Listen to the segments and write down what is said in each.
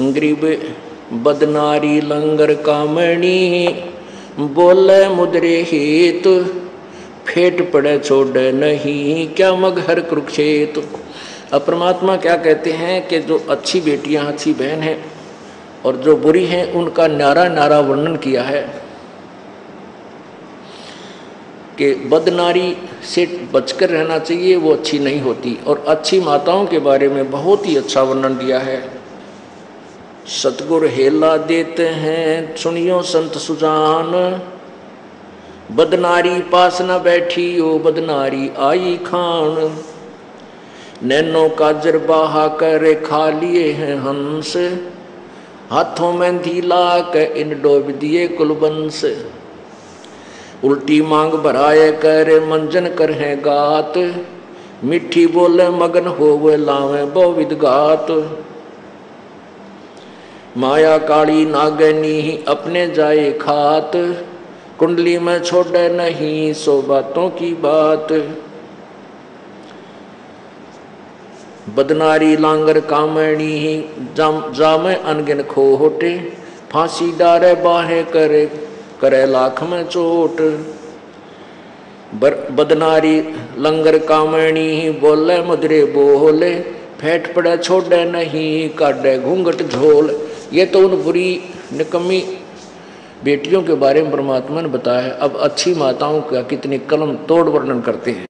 गरीब बदनारी लंगर कामणी, बोले मुद्रे हेतु, फेट पड़े छोड़ नहीं, क्या मगहर कुरुक्षेत? अब परमात्मा क्या कहते हैं कि जो अच्छी बेटियाँ, अच्छी बहन हैं और जो बुरी हैं, उनका नारा नारा वर्णन किया है कि बदनारी से बचकर रहना चाहिए, वो अच्छी नहीं होती और अच्छी माताओं के बारे में बहुत ही अच्छा वर्णन दिया है। सतगुर हेला देते हैं। सुनियो संत सुजान, बदनारी पास न बैठी, ओ बदनारी आई खान। नैनो काजर बाहा कर खा लिए हैं हंस। हाथों में धीला के इन डोब दिए कुलबंस। उल्टी मांग भराए कर मंजन कर है गात। मिठी बोले मगन हो वे लावे बहुविद गात। माया काली नागनी अपने जाए खात। कुंडली में छोड़े नहीं सो बातों की बात। बदनारी लांगर कामणी जाम जामे अनगिन खोटे फांसी डारे बाहे करे करे लाख में चोट। बदनारी लंगर कामणी बोले मधुरे बोले। फेट पड़े छोड़े नहीं काटे घूंघट झोल। ये तो उन बुरी निकम्मी बेटियों के बारे में परमात्मा ने बताया अब अच्छी माताओं का कितनी कलम तोड़ वर्णन करते हैं।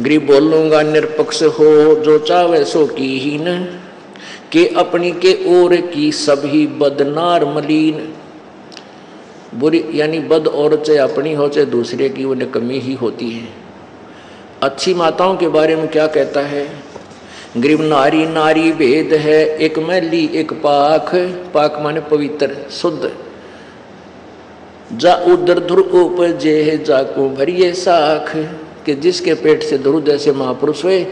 गरीब बोलूँगा, निरपक्ष हो, जो चावे सो की ही न, के अपनी के ओर की सभी बदनार मलीन। बुरी, यानी बद और चाहे अपनी हो, चाहे दूसरे की, वो कमी ही होती है। अच्छी माताओं के बारे में क्या कहता है? गरीब नारी नारी भेद है, एक मैली, एक पाख। पाख माने पवित्र, शुद्ध। जा उदर ध्रुव उपजे जाको भरिए साख। कि जिसके पेट से ध्रुव जैसे महापुरुष हुए,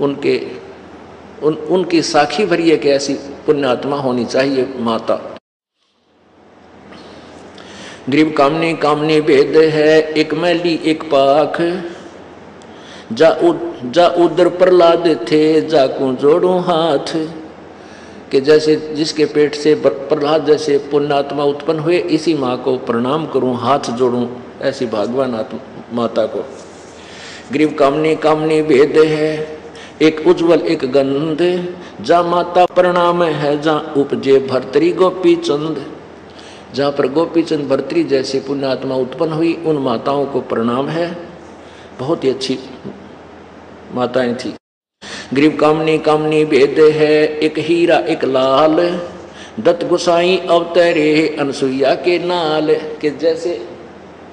उनके, उन, उनकी साखी भरिए कि ऐसी पुण्यात्मा होनी चाहिए माता। गरीब कामनी कामनी भेद है, एक मैली, एक पाख। जा उ, जा उधर प्रहलाद थे जाकू जोड़ू हाथ। कि जैसे जिसके पेट से प्रहलाद जैसे पुण्यात्मा उत्पन्न हुए इसी माँ को प्रणाम करूँ हाथ जोड़ूं ऐसी भगवान माता को। गरीब कामनी कामनी भेद है एक उज्जवल एक गंध। जा माता प्रणाम है जा उपजे भरतरी गोपी चंद। जहाँ पर गोपी चंद भरतरी जैसे पुण्यात्मा उत्पन्न हुई उन माताओं को प्रणाम है। बहुत ही अच्छी माताएँ थी। गरीब कामनी कामनी भेद है, एक हीरा, एक लाल। दत्त गुसाई अवतरे अनसुईया के नाल। के जैसे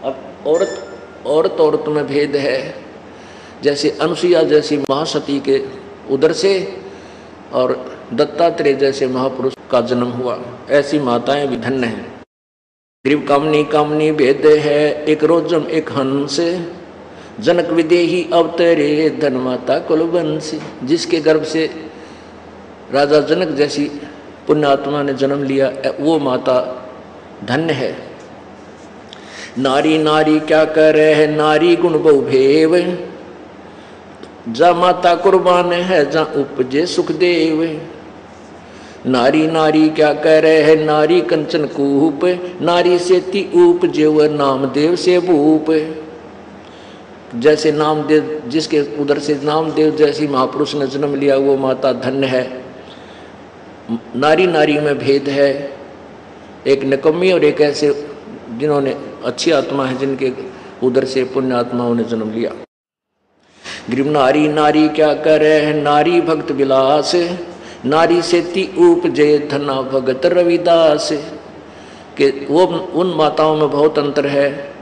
अब औरत औरत औरत में भेद है, जैसे अनुसुईया, जैसी महासती के उदर से, और दत्तात्रेय जैसे महापुरुष का जन्म हुआ। ऐसी माताएँ भी धन्य हैं। गरीब कामनी कामनी भेद है, एक रोजम, एक हंस। जनक विदेही अवतरे धनमाता कुलवंश जिसके गर्भ से राजा जनक जैसी पुण्यात्मा ने जन्म लिया वो माता धन्य है। नारी नारी, क्या करे है? नारी गुण बहुभेव जा माता कुर्बान है, जा उपजे सुखदेव। नारी नारी, क्या कह रहे है? नारी कंचन कूप। नारी से ती ऊप जेव नामदेव से भूप। जैसे नामदेव, जिसके उधर से नामदेव जैसी महापुरुष ने जन्म लिया, वो माता धन्य है। नारी नारी में भेद है। एक निकम्मी और एक ऐसे जिन्होंने अच्छी आत्मा है, जिनके उधर से पुण्य आत्माओं ने जन्म लिया। गरीब नारी नारी क्या कर? नारी भक्त विलास। नारी से ती ऊप जय धना भगत रविदास। के वो उन माताओं में बहुत अंतर है।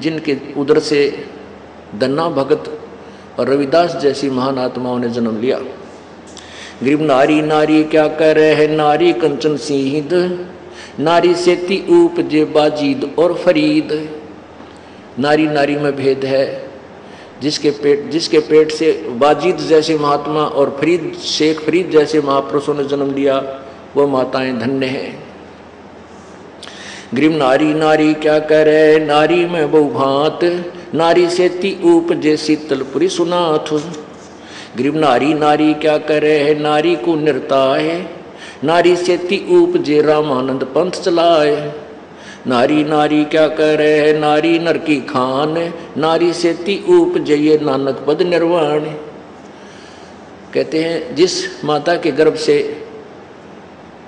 जिनके उधर से दन्ना भगत और रविदास जैसी महान आत्माओं ने जन्म लिया। गरीब नारी नारी क्या कह रहे हैं? नारी कंचन सिंह नारी से ती ऊप जे बाजीद और फरीद। नारी नारी में भेद है। जिसके पेट जिसके पेट से बाजीद जैसे महात्मा और फरीद, शेख फरीद जैसे महापुरुषों ने जन्म लिया वो माताएँ धन्य हैं। ग्रीम नारी नारी क्या करे? नारी में बहुभात नारी से ती ऊप जे शीतलपुरी सुनाथ। गरीब नारी नारी क्या करे? है नारी को निर्ता है। नारी से ती उपजे रामानंद पंथ चलाए। नारी नारी क्या करे? है नारी नर की खान। नारी से ती उपजय नानक पद निर्वाण। कहते हैं, जिस माता के गर्भ से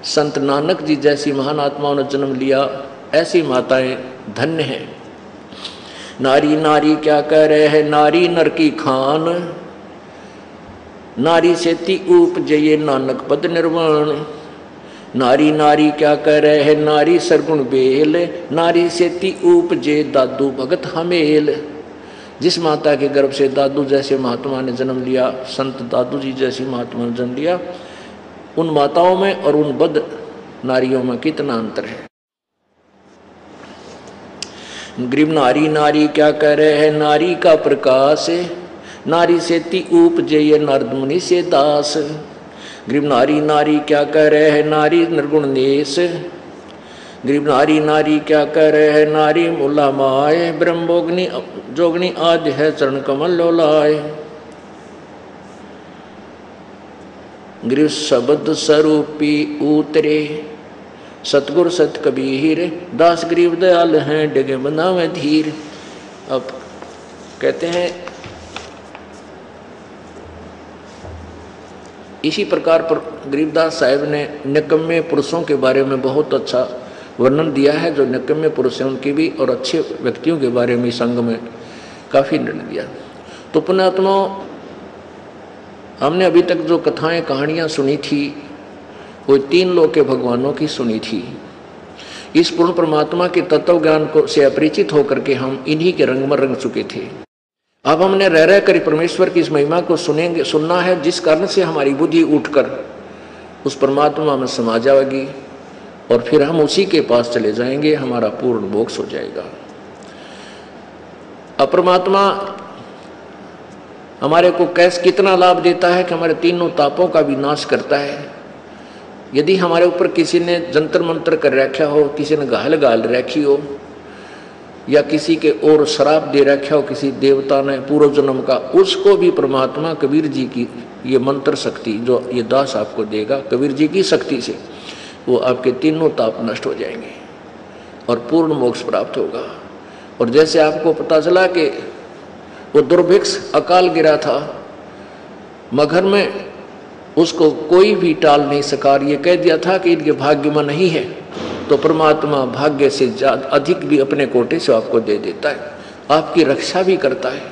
संत नानक जी जैसी महान आत्माओं ने जन्म लिया ऐसी माताएँ धन्य हैं। नारी नारी क्या कह रहे हैं? नारी नर की खान। नारी से ती उपजये नानक पद निर्वाण। नारी नारी क्या कह रहे हैं? नारी सरगुण बेल। नारी से ती उपजे दादू भगत हमेल। जिस माता के गर्भ से दादू जैसे महात्मा ने जन्म लिया, संत दादू जी जैसी महात्मा ने जन्म लिया, उन माताओं में और उन बद नारियों में कितना अंतर है? ग्रीब नारी नारी क्या कह रहे हैं? नारी का प्रकाश नारी से ती उपजय नर्द मुनि से दास। ग्रीब नारी नारी क्या कह रहे हैं? नारी निर्गुण नेश ग्रीब नारी नारी क्या कह रहे हैं? नारी मुला माए। ब्रह्मोग्नि, जोगनी आदि है, चरण कमल लोलाए। गृह शब्द स्वरूपी उतरे। सतगुर सत कबीर, दास गरीब दयाल हैं, डिगे बनावे धीर। अब कहते हैं, इसी प्रकार पर गरीबदास साहेब ने निकम्मे पुरुषों के बारे में बहुत अच्छा वर्णन दिया है, जो निकम्मे पुरुष हैं उनकी भी और अच्छे व्यक्तियों के बारे में संघ में काफ़ी निर्णय दिया तो पुणात्मा हमने अभी तक जो कथाएँ, कहानियाँ सुनी थी वो तीन लोग के भगवानों की सुनी थी। इस पूर्ण परमात्मा के तत्व ज्ञान को से अपरिचित होकर के हम इन्हीं के रंग में रंग चुके थे। अब हमने रह रह कर परमेश्वर की इस महिमा को सुनेंगे, सुनना है, जिस कारण से हमारी बुद्धि उठकर उस परमात्मा में समा जाएगी और फिर हम उसी के पास चले जाएँगे, हमारा पूर्ण मोक्ष हो जाएगा। अपरमात्मा हमारे को कैस कितना लाभ देता है कि हमारे तीनों तापों का भी नाश करता है। यदि हमारे ऊपर किसी ने जंतर मंत्र कर रखा हो, किसी ने गाल गाल रखी हो, या किसी के और शराब दे रखा हो, किसी देवता ने पूर्व जन्म का, उसको भी परमात्मा कबीर जी की ये मंत्र शक्ति जो ये दास आपको देगा, कबीर जी की शक्ति से, वो आपके तीनों ताप नष्ट हो जाएँगे और पूर्ण मोक्ष प्राप्त होगा। और जैसे आपको पता चला कि वो दुर्भिक्ष अकाल गिरा था मगर में उसको कोई भी टाल नहीं सका ये कह दिया था कि इनके भाग्य में नहीं है तो परमात्मा भाग्य से अधिक भी अपने कोटे से आपको दे देता है। आपकी रक्षा भी करता है।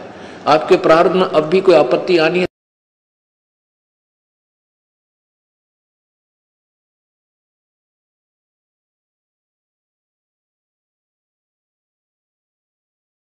आपके प्रारंभ में अब भी कोई आपत्ति आनी है